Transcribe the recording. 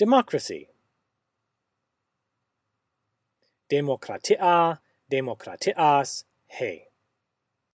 democracy. Demokratia, demokratias, hei.